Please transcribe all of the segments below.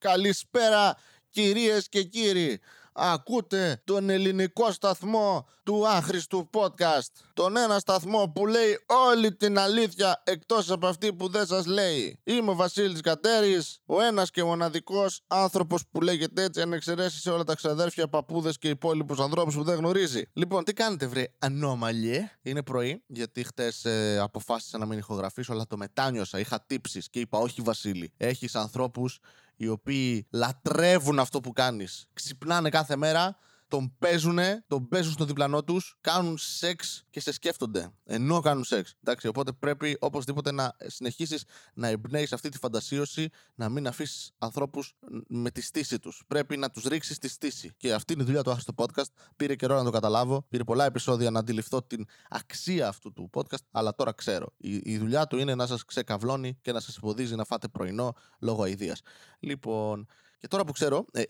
Καλησπέρα κυρίες και κύριοι. Ακούτε τον ελληνικό σταθμό του άχρηστου podcast. Τον ένα σταθμό που λέει όλη την αλήθεια εκτός από αυτή που δεν σας λέει. Είμαι ο Βασίλης Κατέρης, ο ένας και μοναδικός άνθρωπος που λέγεται έτσι αν εξαιρέσεις σε όλα τα ξαδέρφια, παππούδες και υπόλοιπους ανθρώπους που δεν γνωρίζει. Λοιπόν, τι κάνετε βρε ανώμαλιε. Είναι πρωί, γιατί χτες ε, αποφάσισα να μην ηχογραφήσω, αλλά το μετάνιωσα. Είχα τύψεις και είπα όχι Βασίλη, έχεις ανθρώπους οι οποίοι λατρεύουν αυτό που κάνεις. Ξυπνάνε κάθε μέρα, τον παίζουν, τον παίζουν στο διπλανό τους, κάνουν σεξ και σε σκέφτονται. Ενώ κάνουν σεξ. Εντάξει, οπότε πρέπει οπωσδήποτε να συνεχίσεις να εμπνέεις αυτή τη φαντασίωση, να μην αφήσεις ανθρώπους με τη στήση τους. Πρέπει να τους ρίξεις τη στήση. Και αυτή είναι η δουλειά του στο podcast. Πήρε καιρό να το καταλάβω. Πήρε πολλά επεισόδια να αντιληφθώ την αξία αυτού του podcast, αλλά τώρα ξέρω. Η, η δουλειά του είναι να σας ξεκαβλώνει και να σας εμποδίζει να φάτε πρωινό λόγω αηδίας. Λοιπόν, και τώρα που ξέρω, ε, ε,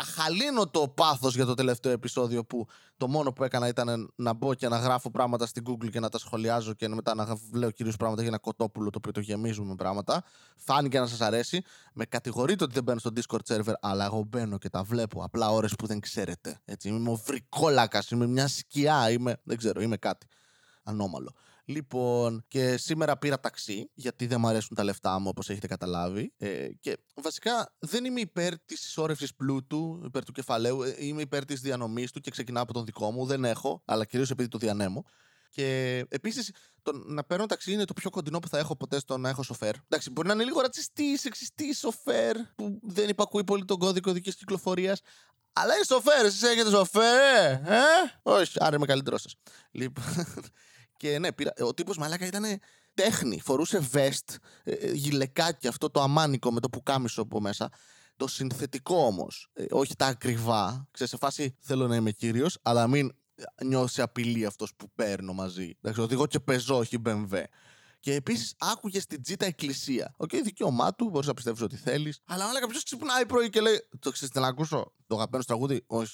αχαλύνω το πάθος για το τελευταίο επεισόδιο που το μόνο που έκανα ήταν να μπω και να γράφω πράγματα στην Google και να τα σχολιάζω και μετά να λέω κυρίως πράγματα για ένα κοτόπουλο το οποίο το γεμίζουμε με πράγματα. Φάνηκε να σας αρέσει. Με κατηγορείτε ότι δεν μπαίνω στο Discord server, αλλά εγώ μπαίνω και τα βλέπω απλά ώρες που δεν ξέρετε. Έτσι, είμαι ο βρικόλακας, είμαι μια σκιά, είμαι, δεν ξέρω, είμαι κάτι ανώμαλο. Λοιπόν, και σήμερα πήρα ταξί, γιατί δεν μου αρέσουν τα λεφτά μου, όπως έχετε καταλάβει. Ε, και βασικά δεν είμαι υπέρ της ισόρρευση πλούτου, υπέρ του κεφαλαίου. Ε, είμαι υπέρ της διανομής του και ξεκινάω από τον δικό μου. Δεν έχω, αλλά κυρίως επειδή το διανέμω. Και επίσης, το να παίρνω ταξί είναι το πιο κοντινό που θα έχω ποτέ στο να έχω σοφέρ. Εντάξει, μπορεί να είναι λίγο ρατσιστή, σεξιστή σοφέρ, που δεν υπακούει πολύ τον κώδικο δική κυκλοφορίας. Αλλά είναι σοφέρ, εσεί έχετε σοφέρ, ε; ε; Όχι, άρα είμαι καλύτερό σας. Λοιπόν, και ναι, πήρα, ο τύπος μαλάκα ήταν τέχνη. Φορούσε vest, ε, ε, γυλεκάκι, αυτό το αμάνικο με το πουκάμισο από μέσα. Το συνθετικό όμως, ε, όχι τα ακριβά. Ξέρεις, σε φάση θέλω να είμαι κύριος, αλλά μην νιώσει απειλή αυτός που παίρνω μαζί. Εντάξει, οδηγώ και πεζό, όχι BMW. Και επίσης άκουγε στην τζίτα εκκλησία. okay, δικαίωμά του, μπορείς να πιστεύεις ό,τι θέλεις. Αλλά όλα κάποιο ξυπνάει πρωί και λέει: Το ξέρεις, να ακούσω. Το αγαπημένο τραγούδι. Όχι.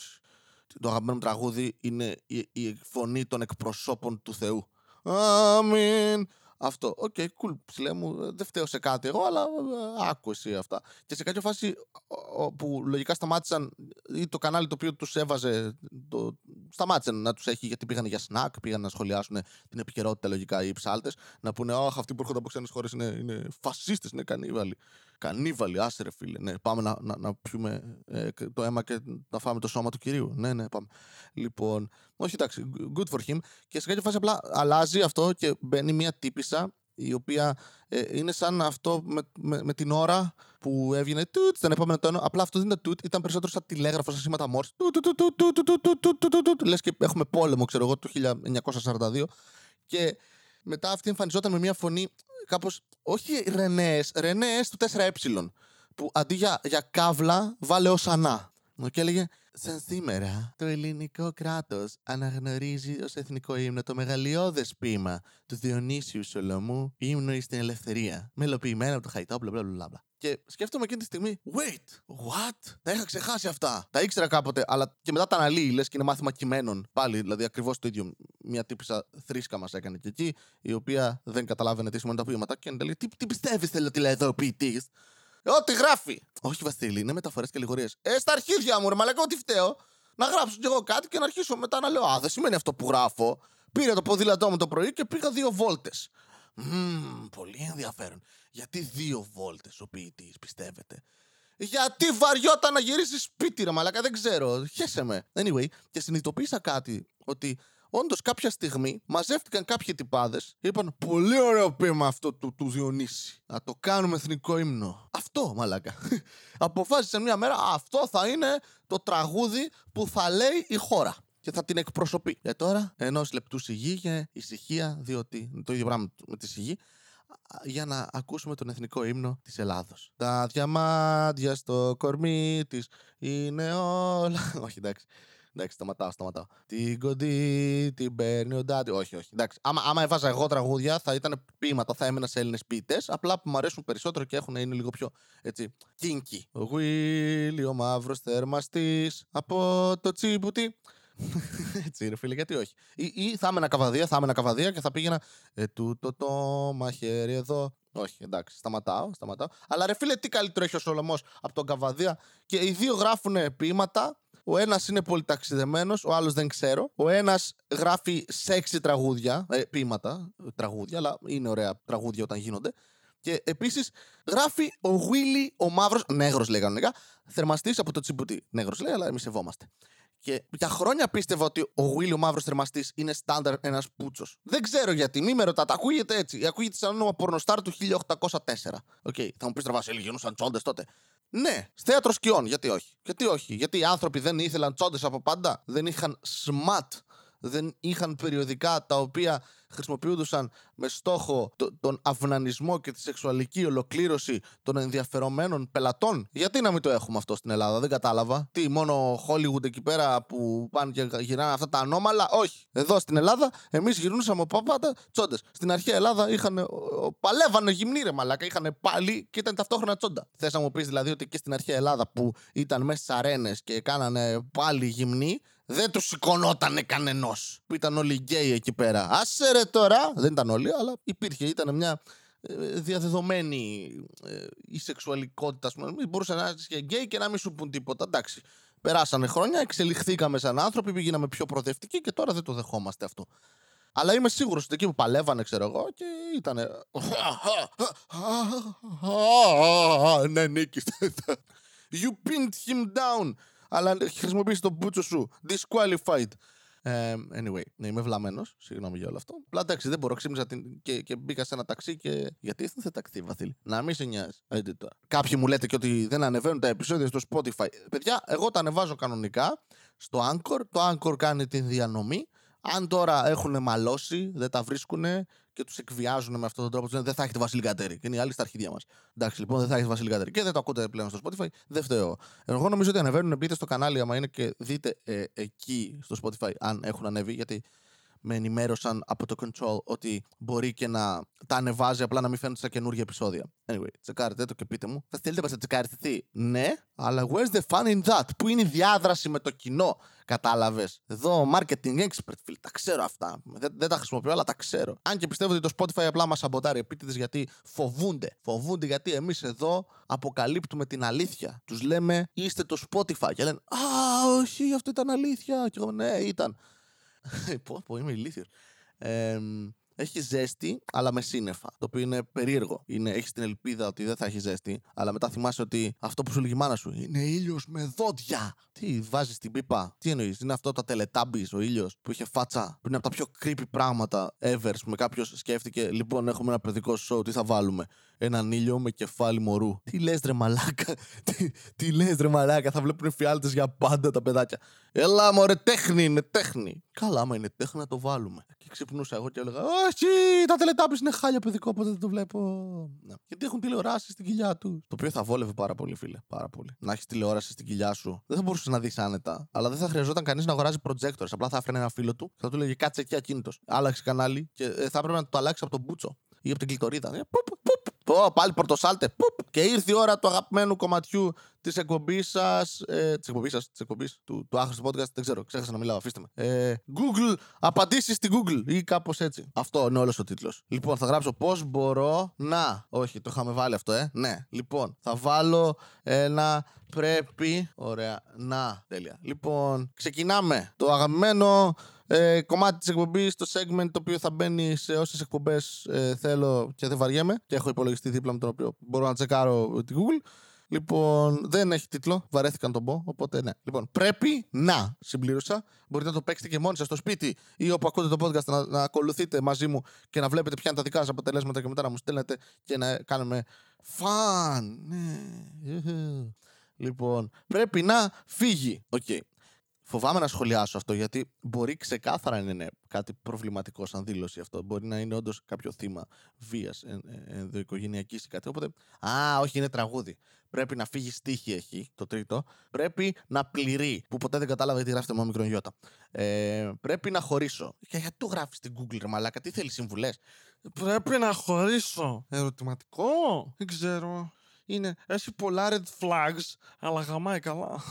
Το αγαπημένο μου τραγούδι είναι η, η φωνή των εκπροσώπων του Θεού. Αμήν. Αυτό. okay, cool. Ψηλέ μου, δεν φταίω σε κάτι εγώ, αλλά ε, άκου εσύ αυτά. Και σε κάποια φάση που λογικά σταμάτησαν ή το κανάλι το οποίο τους έβαζε, το, σταμάτησαν να τους έχει γιατί πήγαν για σνακ, πήγαν να σχολιάσουν την επικαιρότητα λογικά οι ψάλτες, να πούνε Αχ, αυτοί που έρχονται από ξένες χώρες είναι, είναι φασίστες, είναι κανίβαλοι. Κανίβαλοι, άσερε φίλε. Ναι, πάμε να, να, να πιούμε ε, το αίμα και να φάμε το σώμα του κυρίου. Ναι, ναι, πάμε. Λοιπόν, όχι εντάξει, good for him. Και σε κάποια φάση απλά αλλάζει αυτό και μπαίνει μια τύπησα η οποία ε, είναι σαν αυτό με, με, με, την ώρα που έβγαινε τούτ στον επόμενο τόνο. Απλά αυτό δεν ήταν τούτ, ήταν περισσότερο σαν τηλέγραφο, σαν σήματα Μόρς. Λες και έχουμε πόλεμο, ξέρω εγώ, το 1942. Και μετά αυτή εμφανιζόταν με μια φωνή κάπως. Όχι ρενές, ρενές του 4ε. Που αντί για, για καύλα, βάλε ως ανά. Και έλεγε Σαν σήμερα, το ελληνικό κράτος αναγνωρίζει ως εθνικό ύμνο το μεγαλειώδες ποίημα του Διονύσιου Σολομού, ύμνο στην ελευθερία. Μελοποιημένο από το Χαϊτό, μπλα μπλα μπλα. Και σκέφτομαι εκείνη τη στιγμή, wait, what? Τα είχα ξεχάσει αυτά. Τα ήξερα κάποτε, αλλά και μετά τα αναλύει, λες και είναι μάθημα κειμένων. Πάλι, δηλαδή ακριβώς το ίδιο. Μια τύπησα θρήσκα μας έκανε και εκεί, η οποία δεν καταλάβαινε τι σημαίνει τα ποίηματα και λέει, τι, τι πιστεύεις, θέλει ότι λέει εδώ ο ποιητή. Ό,τι γράφει. Όχι, Βασίλη, είναι μεταφορές και λιγορίε. Ε, στα αρχίδια μου, ρε Μαλακά, ότι φταίω. Να γράψω κι εγώ κάτι και να αρχίσω μετά να λέω Α, δεν σημαίνει αυτό που γράφω. Πήρε το ποδήλατό μου το πρωί και πήγα δύο βόλτες. Μmm, πολύ ενδιαφέρον. Γιατί δύο βόλτες ο ποιητής, πιστεύετε; Γιατί βαριόταν να γυρίσει σπίτι, ρε Μαλακά, δεν ξέρω. Χέσε με. Anyway, και συνειδητοποίησα κάτι. Ότι Όντως, κάποια στιγμή μαζεύτηκαν κάποιοι τυπάδες και είπαν: Πολύ ωραίο ποίημα αυτό του, του Διονύση. Να το κάνουμε εθνικό ύμνο. Αυτό, μαλάκα. Αποφάσισε μια μέρα, αυτό θα είναι το τραγούδι που θα λέει η χώρα και θα την εκπροσωπεί. Και τώρα, ενός λεπτού σιγή και ησυχία, διότι το ίδιο πράγμα με τη σιγή, για να ακούσουμε τον εθνικό ύμνο της Ελλάδος. Τα διαμάντια στο κορμί της είναι όλα... Όχι, εντάξει. Εντάξει, σταματάω, σταματάω. Την κοντή, την παίρνει ο Ντάντι. Όχι, όχι. Εντάξει. Άμα, άμα έβαζα εγώ τραγούδια, θα ήταν ποίηματα, θα έμενα σε Έλληνες ποιητές. Απλά που μου αρέσουν περισσότερο και έχουν, είναι λίγο πιο έτσι. Κίνκι. Ο Γουίλι, ο μαύρος θερμαστής από το τσίπουτι. Έτσι είναι, φίλε, γιατί όχι. Ή, ή θα ήμουν καβαδία, θα ήμουν καβαδία και θα πήγαινα. Ε, τούτο το μαχαίρι εδώ. Όχι, εντάξει, σταματάω, σταματάω. Αλλά ρε φίλε, τι καλύτερο έχει ο Σολομός από τον Καβαδία. Και οι δύο γράφουν ποίηματα. Ο ένας είναι πολυταξιδεμένος, ο άλλος δεν ξέρω. Ο ένας γράφει σεξι τραγούδια, ε, ποίηματα, τραγούδια, αλλά είναι ωραία τραγούδια όταν γίνονται. Και επίσης γράφει ο Βίλι, ο μαύρος, νέγρος λέει κανονικά, θερμαστής από το Τζιμπουτί. Νέγρος λέει, αλλά εμείς σεβόμαστε. Και για χρόνια πίστευα ότι ο Βίλι, ο μαύρος θερμαστής, είναι στάνταρ ένας πούτσος. Δεν ξέρω γιατί, μη με ρωτάτε, ακούγεται έτσι. Ακούγεται σαν όνομα πορνοστάρ του 1804. okay, θα μου πεις τραβάς, γίνουσαν τσόντες τότε. Ναι, θέατρο σκιών, γιατί όχι. Γιατί όχι, γιατί οι άνθρωποι δεν ήθελαν τσόντες από πάντα, δεν είχαν smart δεν είχαν περιοδικά τα οποία χρησιμοποιούνταν με στόχο τον αυνανισμό και τη σεξουαλική ολοκλήρωση των ενδιαφερομένων πελατών. Γιατί να μην το έχουμε αυτό στην Ελλάδα, δεν κατάλαβα. Τι, μόνο Hollywood εκεί πέρα που πάνε και γυρνάνε αυτά τα ανώμαλα. Όχι. Εδώ στην Ελλάδα εμείς γυρνούσαμε πάντα τσόντες. Στην αρχαία Ελλάδα είχαν, παλεύανε γυμνοί ρε μαλάκα, είχαν πάλι και ήταν ταυτόχρονα τσόντα. Θες να μου πεις δηλαδή ότι και στην αρχαία Ελλάδα που ήταν μέσα στις αρένες και κάνανε πάλι γυμνοί, δεν του σηκωνότανε κανενός. Που ήταν όλοι γκέι εκεί πέρα. Άσε ρε τώρα. Δεν ήταν όλοι, αλλά υπήρχε. Ήταν μια ε, διαδεδομένη ε, η σεξουαλικότητα. Α πούμε. Μπορούσε να είσαι γκέι και να μην σου πούν τίποτα. Εντάξει. Περάσανε χρόνια, εξελιχθήκαμε σαν άνθρωποι, γίναμε πιο προοδευτικοί και τώρα δεν το δεχόμαστε αυτό. Αλλά είμαι σίγουρος ότι εκεί που παλεύανε, ξέρω εγώ, και ήταν. Ναι, νίκησε. You pinned him down αλλά χρησιμοποιήσει τον μπούτσο σου. Disqualified. Ε, anyway, ναι, είμαι βλαμμένος. Συγγνώμη για όλο αυτό. Απλά εντάξει, δεν μπορώ. Ξύπνησα την... και, και μπήκα σε ένα ταξί και. Γιατί ήρθε ταξί, Βαθύλη. Να μην σε νοιάζει. Έτσι τώρα. Κάποιοι μου λέτε και ότι δεν ανεβαίνουν τα επεισόδια στο Spotify. Παιδιά, εγώ τα ανεβάζω κανονικά στο Anchor. Το Anchor κάνει την διανομή. Αν τώρα έχουν μαλώσει, δεν τα βρίσκουν και τους εκβιάζουν με αυτόν τον τρόπο, λένε δεν θα έχετε Βασίλη Κατέρη. Και είναι οι άλλοι στα αρχίδια μας. Εντάξει, λοιπόν, δεν θα έχετε Βασίλη Κατέρη. Και δεν το ακούτε πλέον στο Spotify, δεν φταίω. Εγώ νομίζω ότι ανεβαίνουν, μπείτε στο κανάλι, άμα είναι και δείτε ε, εκεί στο Spotify αν έχουν ανέβει, γιατί με ενημέρωσαν από το control ότι μπορεί και να τα ανεβάζει απλά να μην φαίνονται στα καινούργια επεισόδια. Anyway, τσεκάρετε το και πείτε μου. Θα στείλετε να τσεκάρετε τι. Ναι, αλλά where's the fun in that? Πού είναι η διάδραση με το κοινό, κατάλαβες. Εδώ, marketing expert, φίλε, τα ξέρω αυτά. Δεν, δεν τα χρησιμοποιώ, αλλά τα ξέρω. Αν και πιστεύω ότι το Spotify απλά μας σαμποτάρει επίτηδες γιατί φοβούνται. Φοβούνται γιατί εμείς εδώ αποκαλύπτουμε την αλήθεια. Τους λέμε είστε το Spotify. Και λένε Α, όχι, αυτό ήταν αλήθεια. Και εγώ ναι, ήταν. πω, πω, είμαι ηλίθιος. Ε, έχει ζέστη, αλλά με σύννεφα. Το οποίο είναι περίεργο. Είναι, έχεις την ελπίδα ότι δεν θα έχει ζέστη, αλλά μετά θυμάσαι ότι αυτό που σου λέγει η μάνα σου είναι ήλιος με δόντια. Τι βάζεις την πίπα, τι εννοείς, είναι αυτό τα τελετάμπη ο ήλιος που είχε φάτσα. Που είναι από τα πιο creepy πράγματα ever. Με κάποιος σκέφτηκε, λοιπόν, έχουμε ένα παιδικό show, τι θα βάλουμε έναν ήλιο με κεφάλι μωρού. Τι λες, ρε μαλάκα; Τι, τι λες, ρε μαλάκα; Θα βλέπουν φιάλτες για πάντα τα παιδάκια. Έλα, μωρέ, τέχνη είναι τέχνη. Καλά, άμα είναι τέχνη να το βάλουμε. Και ξυπνούσα εγώ και έλεγα Όχι, τα τελετάπης είναι χάλια παιδικό, οπότε δεν το βλέπω. Ναι. Γιατί έχουν τηλεοράσει στην κοιλιά τους. Το οποίο θα βόλευε πάρα πολύ, φίλε. Πάρα πολύ. Να έχεις τηλεόραση στην κοιλιά σου. Δεν θα μπορούσες να δεις άνετα. Αλλά δεν θα χρειαζόταν κανείς να αγοράζει projectors. Απλά θα έφερε ένα φίλο του και θα του λέγε Κάτσε εκεί ακίνητος. Άλλαξε κανάλι και ε, θα έπρεπε να το αλλάξεις από τον μπούτσο ή από την κλειτορίδα. Ε, Πω, πάλι πορτοσάλτε. Πουπ. Και ήρθε η ώρα του αγαπημένου κομματιού της εκπομπής σας. Ε, της εκπομπής σας, της εκπομπής του, του άχρηστου podcast. Δεν ξέρω, ξέχασα να μιλάω, αφήστε με. Ε, Google, απαντήσεις στην Google ή κάπως έτσι. Αυτό είναι όλος ο τίτλος. Λοιπόν, θα γράψω πώς μπορώ να. Όχι, το είχαμε βάλει αυτό, ε. Ναι, λοιπόν, θα βάλω ένα πρέπει. Ωραία, να. Τέλεια. Λοιπόν, ξεκινάμε. Το αγαπημένο ε, κομμάτι της εκπομπής, το segment το οποίο θα μπαίνει σε όσες εκπομπές ε, θέλω και δεν βαριέμαι. Και έχω υπολογιστή δίπλα με τον οποίο μπορώ να τσεκάρω την Google. Λοιπόν, δεν έχει τίτλο, βαρέθηκα να τον πω, οπότε ναι. Λοιπόν, πρέπει να, συμπλήρωσα, μπορείτε να το παίξετε και μόνοι σας στο σπίτι ή όπου ακούτε το podcast να, να ακολουθείτε μαζί μου και να βλέπετε ποια είναι τα δικά σας αποτελέσματα και μετά να μου στέλνετε και να κάνουμε fun. Ναι. Λοιπόν, πρέπει να φύγει. Okay. Φοβάμαι να σχολιάσω αυτό γιατί μπορεί ξεκάθαρα να είναι κάτι προβληματικό σαν δήλωση αυτό. Μπορεί να είναι όντως κάποιο θύμα βίας ενδοοικογενειακής ή κάτι. Οπότε, Α, όχι, είναι τραγούδι. Πρέπει να φύγει στίχη έχει, το τρίτο. Πρέπει να πληρεί, που ποτέ δεν κατάλαβα γιατί γράφεται μόνο μικρό γιώτα. Ε, πρέπει να χωρίσω. Και γιατί το γράφεις στην Google, ρε Μαλάκα, τι θέλεις συμβουλές; Πρέπει να χωρίσω. Ερωτηματικό. Δεν ξέρω. Είναι, έχει πολλά red flags, αλλά γαμάει καλά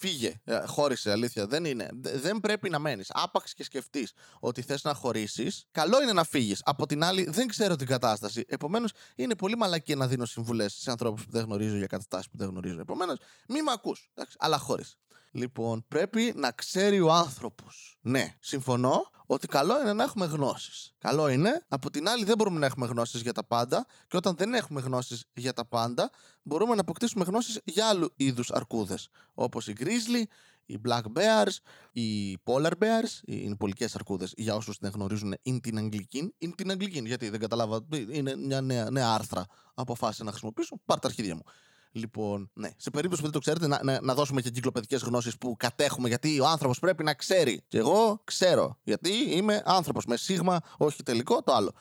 Φύγε. Ε, χώρισε, αλήθεια. Δεν είναι. Δεν πρέπει να μένεις. Άπαξ και σκεφτείς ότι θες να χωρίσεις, καλό είναι να φύγεις. Από την άλλη, δεν ξέρω την κατάσταση. Επομένως, είναι πολύ μαλακή να δίνω συμβουλές σε ανθρώπους που δεν γνωρίζω για καταστάσεις που δεν γνωρίζω. Επομένως, μη με ακούς. Αλλά χώρισε. Λοιπόν, πρέπει να ξέρει ο άνθρωπος. Ναι, συμφωνώ ότι καλό είναι να έχουμε γνώσεις. Καλό είναι. Από την άλλη, δεν μπορούμε να έχουμε γνώσεις για τα πάντα. Και όταν δεν έχουμε γνώσεις για τα πάντα, μπορούμε να αποκτήσουμε γνώσεις για άλλου είδους αρκούδες. Όπως η Grizzly, οι Black Bears, οι Polar Bears, οι πολικές αρκούδες. Για όσους δεν γνωρίζουν, είναι την Αγγλική. Είναι την Αγγλική, γιατί δεν κατάλαβα. Είναι μια νέα, νέα άρθρα. Αποφάσισα να χρησιμοποιήσω. Πάρ τα αρχίδια μου. Λοιπόν, ναι, σε περίπτωση που δεν το ξέρετε, να, να, να δώσουμε και κυκλοπαιδικέ γνώσεις που κατέχουμε, γιατί ο άνθρωπος πρέπει να ξέρει. Και εγώ ξέρω, γιατί είμαι άνθρωπος με σίγμα, όχι τελικό, το άλλο.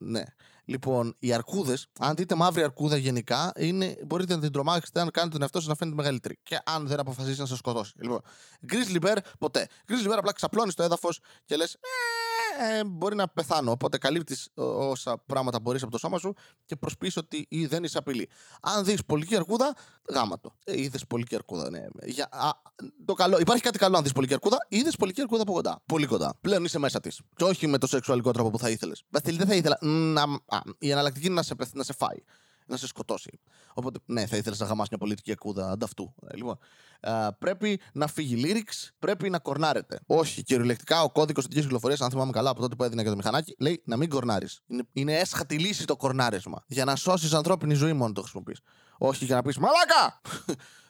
Ναι. Λοιπόν, οι αρκούδες, αν δείτε μαύρη αρκούδα γενικά, είναι, μπορείτε να την τρομάξετε αν κάνετε τον εαυτό σας να φαίνεται μεγαλύτερη. Και αν δεν αποφασίσει να σας σκοτώσει. Λοιπόν, Grizzly Bear, ποτέ. Grizzly Bear απλά ξαπλώνεις το έδαφος και λες, ε, μπορεί να πεθάνω. Οπότε καλύπτεις όσα πράγματα μπορείς από το σώμα σου και προσποιείς ότι ή δεν είσαι απειλή. Αν δεις πολική αρκούδα, γάμα το. Ε, είδες πολική αρκούδα, ναι. Για, α, το καλό, υπάρχει κάτι καλό αν δεις πολική αρκούδα, είδες πολική αρκούδα από κοντά. Πολύ κοντά. Πλέον είσαι μέσα της. Και όχι με το σεξουαλικό τρόπο που θα ήθελες. Δεν θα ήθελα. Να, α, η εναλλακτική είναι να σε, να σε φάει να σε σκοτώσει. Οπότε, ναι, θα ήθελες να γαμάσει μια πολιτική ακούδα ανταυτού. Ε, λοιπόν, α, πρέπει να φύγει lyrics, πρέπει να κορνάρετε. Όχι, κυριολεκτικά ο κώδικος οδική κυκλοφορίας, αν θυμάμαι καλά από τότε που έδινε και το μηχανάκι, λέει να μην κορνάρεις. Είναι, είναι έσχατη λύση το κορνάρισμα. Για να σώσεις ανθρώπινη ζωή μόνο το χρησιμοποιείς. Όχι για να πεις Μαλάκα!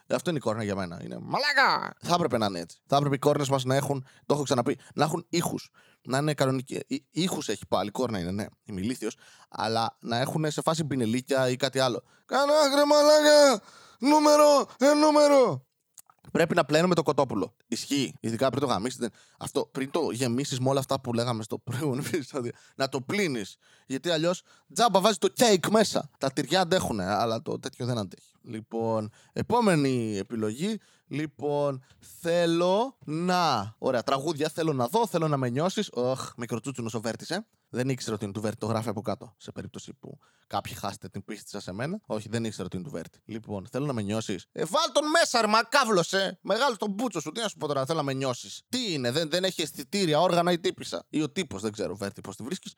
Αυτό είναι η κόρνα για μένα. Είναι μαλάκα! Θα έπρεπε να είναι έτσι. Θα έπρεπε οι κόρνες μας να έχουν, το έχω ξαναπεί, να έχουν ήχους. Να είναι κανονικοί. Ήχους έχει πάλι, κόρνα είναι, ναι, ημιλήθιο. Αλλά να έχουν σε φάση πινελίκια ή κάτι άλλο. Κανάγρε μαλάκα! Νούμερο! Ε, νούμερο! Πρέπει να πλένουμε το κοτόπουλο. Ισχύει. Ειδικά πριν το γαμίσει. Αυτό πριν το γεμίσεις με όλα αυτά που λέγαμε στο προηγούμενο επεισόδιο. Να το πλύνεις. Γιατί αλλιώς τζάμπα βάζει το κέικ μέσα. Τα τυριά αντέχουν, αλλά το τέτοιο δεν αντέχει. Λοιπόν, επόμενη επιλογή. Λοιπόν, θέλω να. Ωραία, τραγούδια θέλω να δω, θέλω να με νιώσεις. Οχ, μικροτσούτσουνο ο Βέρτης, δεν ήξερα ότι είναι του Βέρτη. Το γράφει από κάτω. Σε περίπτωση που κάποιοι χάσετε την πίστη σας σε μένα. Όχι, δεν ήξερα ότι είναι του Βέρτη. Λοιπόν, θέλω να με νιώσεις. Ε, βάλ τον μέσα, ρε, μακάβλωσε. Μεγάλο τον μπούτσο σου. Τι να σου πω τώρα, θέλω να με νιώσεις. Τι είναι, δεν, δεν έχει αισθητήρια, όργανα ή τύπησα. Ή ο τύπος, δεν ξέρω, Βέρτη, πώς τη βρίσκεις.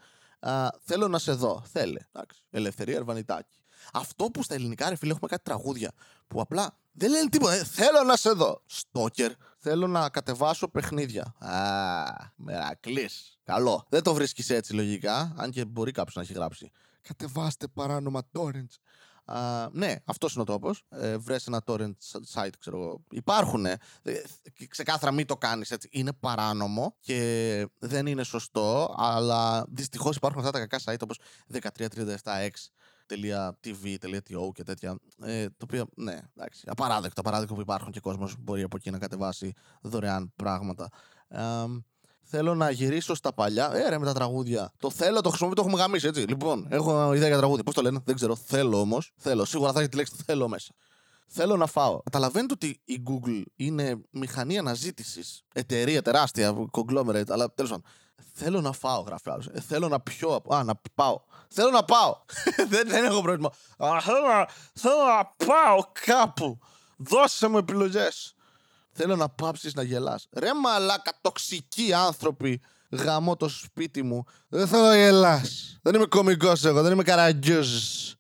θέλω να σε δω. Θέλε. Εντάξει. Ελευθερία Ερβανιτάκη. Αυτό που στα ελληνικά, ρε φίλε, έχουμε κάτι τραγούδια που απλά δεν λένε τίποτα. Ε, θέλω να σε δω. Στόκερ. Θέλω να κατεβάσω παιχνίδια. Α, μερακλής. Καλό. Δεν το βρίσκεις έτσι λογικά, αν και μπορεί κάποιος να έχει γράψει. Κατεβάστε παράνομα torrents. Uh, ναι, αυτός είναι ο τρόπος. Ε, Βρες ένα torrent site, ξέρω εγώ. Υπάρχουν. Ε, ξεκάθαρα μην το κάνεις έτσι. Είναι παράνομο και δεν είναι σωστό, αλλά δυστυχώς υπάρχουν αυτά τα κακά site όπως 1337x .tv.to και τέτοια. Ε, το οποίο, ναι, εντάξει, απαράδεκτο. Απαράδεκτο που υπάρχουν και κόσμος που μπορεί από εκεί να κατεβάσει δωρεάν πράγματα. Ε, θέλω να γυρίσω στα παλιά. Ε, ρε, με τα τραγούδια. Το θέλω, το χρησιμοποιώ, το έχουμε γαμίσει, έτσι. Λοιπόν, έχω ιδέα για τραγούδια. Πώς το λένε, δεν ξέρω. Θέλω όμως. Θέλω. Σίγουρα θα έχει τη λέξη θέλω μέσα. Θέλω να φάω. Καταλαβαίνετε ότι η Google είναι μηχανή αναζήτησης. Εταιρεία τεράστια, conglomerate, αλλά τέλος πάντων. Θέλω να φάω, γράφει άλλος. Ε, θέλω να πιω. Α, να πάω. Θέλω να πάω. δεν, δεν έχω πρόβλημα. Α, θέλω, να, θέλω να πάω κάπου. Δώσε μου επιλογές. Θέλω να πάψεις να γελάς. Ρε μαλάκα, τοξικοί άνθρωποι. Γαμώ το σπίτι μου. Δεν θέλω να γελάς. Δεν είμαι κωμικός εγώ, δεν είμαι καραγκιόζ.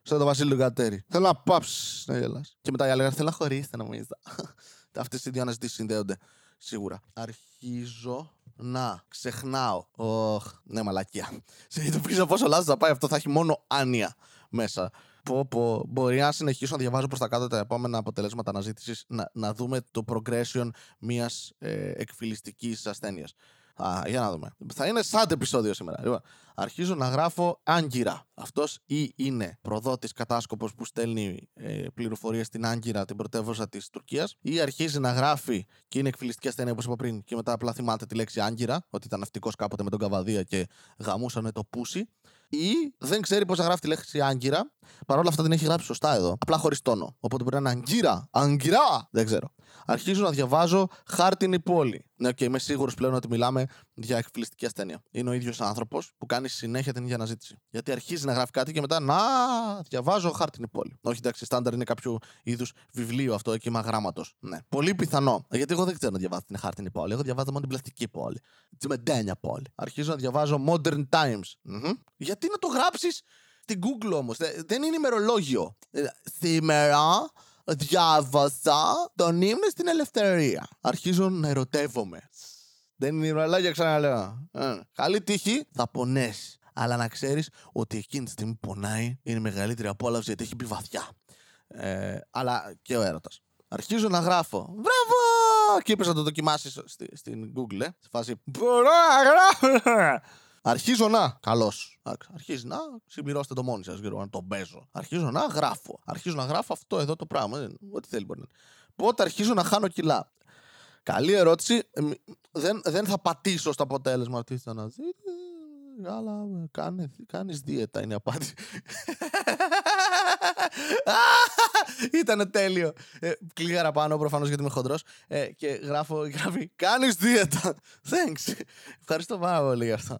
Σαν το Βασίλειο Κατέρι. Θέλω να πάψεις να γελάς. Και μετά οι άλλοι θέλω να χωρίσετε νομίζω. Αυτές οι δύο αναζητήσεις συνδέονται. Σίγουρα. Αρχίζω να ξεχνάω. Οχ, ναι, μαλακία. Συνειδητοποιήσω πόσο λάθος θα πάει αυτό, θα έχει μόνο άνοια μέσα. Πω, πω. Μπορεί να συνεχίσω να διαβάζω προς τα κάτω τα επόμενα αποτελέσματα αναζήτησης, να, να δούμε το progression μιας ε, εκφυλιστικής ασθένειας. Α, για να δούμε. Θα είναι σαν επεισόδιο σήμερα. Λοιπόν, αρχίζω να γράφω Άγκυρα. Αυτός ή είναι προδότης κατάσκοπος που στέλνει ε, πληροφορίες στην Άγκυρα, την πρωτεύουσα της Τουρκίας, ή αρχίζει να γράφει και είναι εκφυλιστική ασθένεια όπως είπα πριν, και μετά απλά θυμάται τη λέξη Άγκυρα, ότι ήταν ναυτικός κάποτε με τον Καβαδία και γαμούσαν το πούσι. Ή δεν ξέρει πώς να γράφει τη λέξη Άγκυρα, παρόλα αυτά την έχει γράψει σωστά εδώ. Απλά χωρίς τόνο. Οπότε μπορεί να είναι Άγκυρα. Άγκυρα! Δεν ξέρω. Αρχίζω να διαβάζω Χάρτινη πόλη. Ναι, και είμαι σίγουρος πλέον ότι μιλάμε για εκφυλιστική ασθένεια. Είναι ο ίδιος άνθρωπος που κάνει συνέχεια την ίδια αναζήτηση. Γιατί αρχίζει να γράφει κάτι και μετά να διαβάζω Χάρτινη πόλη. Όχι, εντάξει, στάνταρ είναι κάποιο είδους βιβλίο αυτό, κύμα γράμματος. Ναι. Πολύ πιθανό. Γιατί εγώ δεν ξέρω να διαβάζω την Χάρτινη πόλη. Εγώ διαβάζω μόνο την πλαστική πόλη. Τη μεντένια πόλη. Αρχίζω να διαβάζω Modern Times. mm Γιατί να το γράψεις; Στην Google όμως. Δεν είναι ημερολόγιο. Ε, σήμερα διάβασα τον ύμνο στην ελευθερία. Αρχίζω να ερωτεύομαι. Δεν είναι ημερολόγιο, ξαναλέω. Ε, καλή τύχη, θα πονέσει. Αλλά να ξέρεις ότι εκείνη τη στιγμή που πονάει είναι μεγαλύτερη απόλαυση γιατί έχει μπει βαθιά. Ε, αλλά και ο έρωτας. Αρχίζω να γράφω. Μπράβο! Και είπες να το δοκιμάσεις στην Google, ε, σε φάση. Μπορώ να γράφω! Αρχίζω να. Καλώς. Αρχίζει να. Συμπληρώστε το μόνοι σας, γύρω να τον παίζω. Αρχίζω να γράφω. Αρχίζω να γράφω αυτό εδώ το πράγμα. Ε, ό,τι θέλει μπορεί να Πότε αρχίζω να χάνω κιλά. Καλή ερώτηση. Ε, δεν, δεν θα πατήσω στο αποτέλεσμα αυτή τη αναζήτηση. Αλλά κάνει, κάνεις δίαιτα είναι η απάντηση. Ήταν τέλειο. Ε, κλίγαρα πάνω προφανώς γιατί είμαι χοντρός. Ε, και γράφω, γράφει, κάνεις δίαιτα. Thanks. Ευχαριστώ πάρα πολύ για αυτό.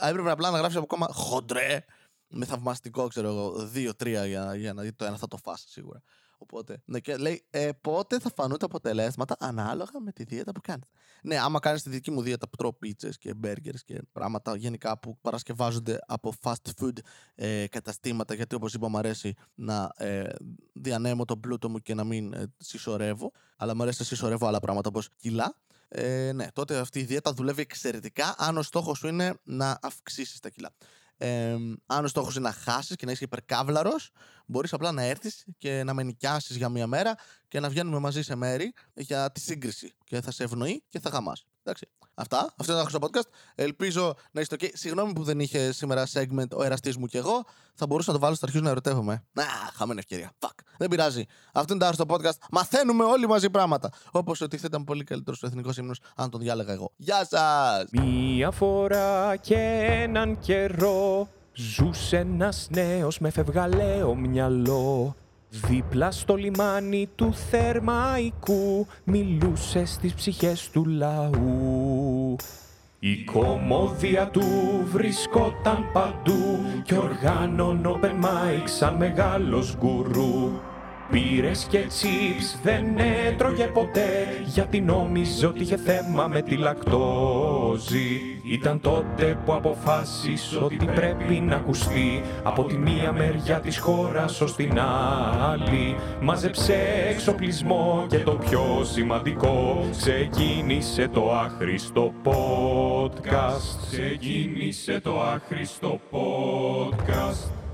Έπρεπε απλά να γράψει ακόμα χοντρέ. Με θαυμαστικό, ξέρω εγώ, δύο-τρία για, για να δει το ένα θα το φάσει σίγουρα. Οπότε, ναι, και λέει, ε, πότε θα φανούν τα αποτελέσματα ανάλογα με τη δίαιτα που κάνει. Ναι, άμα κάνεις τη δική μου δίαιτα που τρώω πίτσες και μπέργκερς και πράγματα γενικά που παρασκευάζονται από fast food ε, καταστήματα, γιατί όπως είπα, μου αρέσει να ε, διανέμω τον πλούτο μου και να μην ε, συσσωρεύω, αλλά μου αρέσει να συσσωρεύω άλλα πράγματα όπως κιλά. Ε, ναι, τότε αυτή η δίαιτα δουλεύει εξαιρετικά αν ο στόχος σου είναι να αυξήσεις τα κιλά. Ε, αν ο στόχος είναι να χάσεις και να είσαι υπερκάβλαρος, μπορείς απλά να έρθεις και να με νοικιάσεις για μία μέρα και να βγαίνουμε μαζί σε μέρη για τη σύγκριση. Και θα σε ευνοεί και θα χαμάς. Εντάξει. Αυτά. Αυτό ήταν το podcast. Ελπίζω να είστε OK. Συγγνώμη που δεν είχε σήμερα segment ο εραστής μου και εγώ. Θα μπορούσα να το βάλω στο αρχείο να ερωτεύομαι. Να, χαμένη ευκαιρία. Fuck. Δεν πειράζει. Αυτό είναι το άρρωστο podcast. Μαθαίνουμε όλοι μαζί πράγματα. Όπως ότι θα ήταν πολύ καλύτερος ο εθνικός ύμνος αν τον διάλεγα εγώ. Γεια σας! Μία φορά και έναν καιρό ζούσε ένας νέος με φευγαλαίο μυαλό. Δίπλα στο λιμάνι του Θερμαϊκού μιλούσε στις ψυχές του λαού. Η κομμόδια του βρισκόταν παντού και οργάνων open mic σαν μεγάλος γκουρού. Πήρες και τσίπς δεν έτρωγε ποτέ γιατί νόμιζε ότι είχε θέμα με τη λακτόζη. Ήταν τότε που αποφάσισε ότι πρέπει να ακουστεί από τη μία μεριά της χώρας ως την άλλη. Μάζεψε εξοπλισμό και το πιο σημαντικό ξεκίνησε το άχρηστο podcast. Ξεκίνησε το άχρηστο podcast.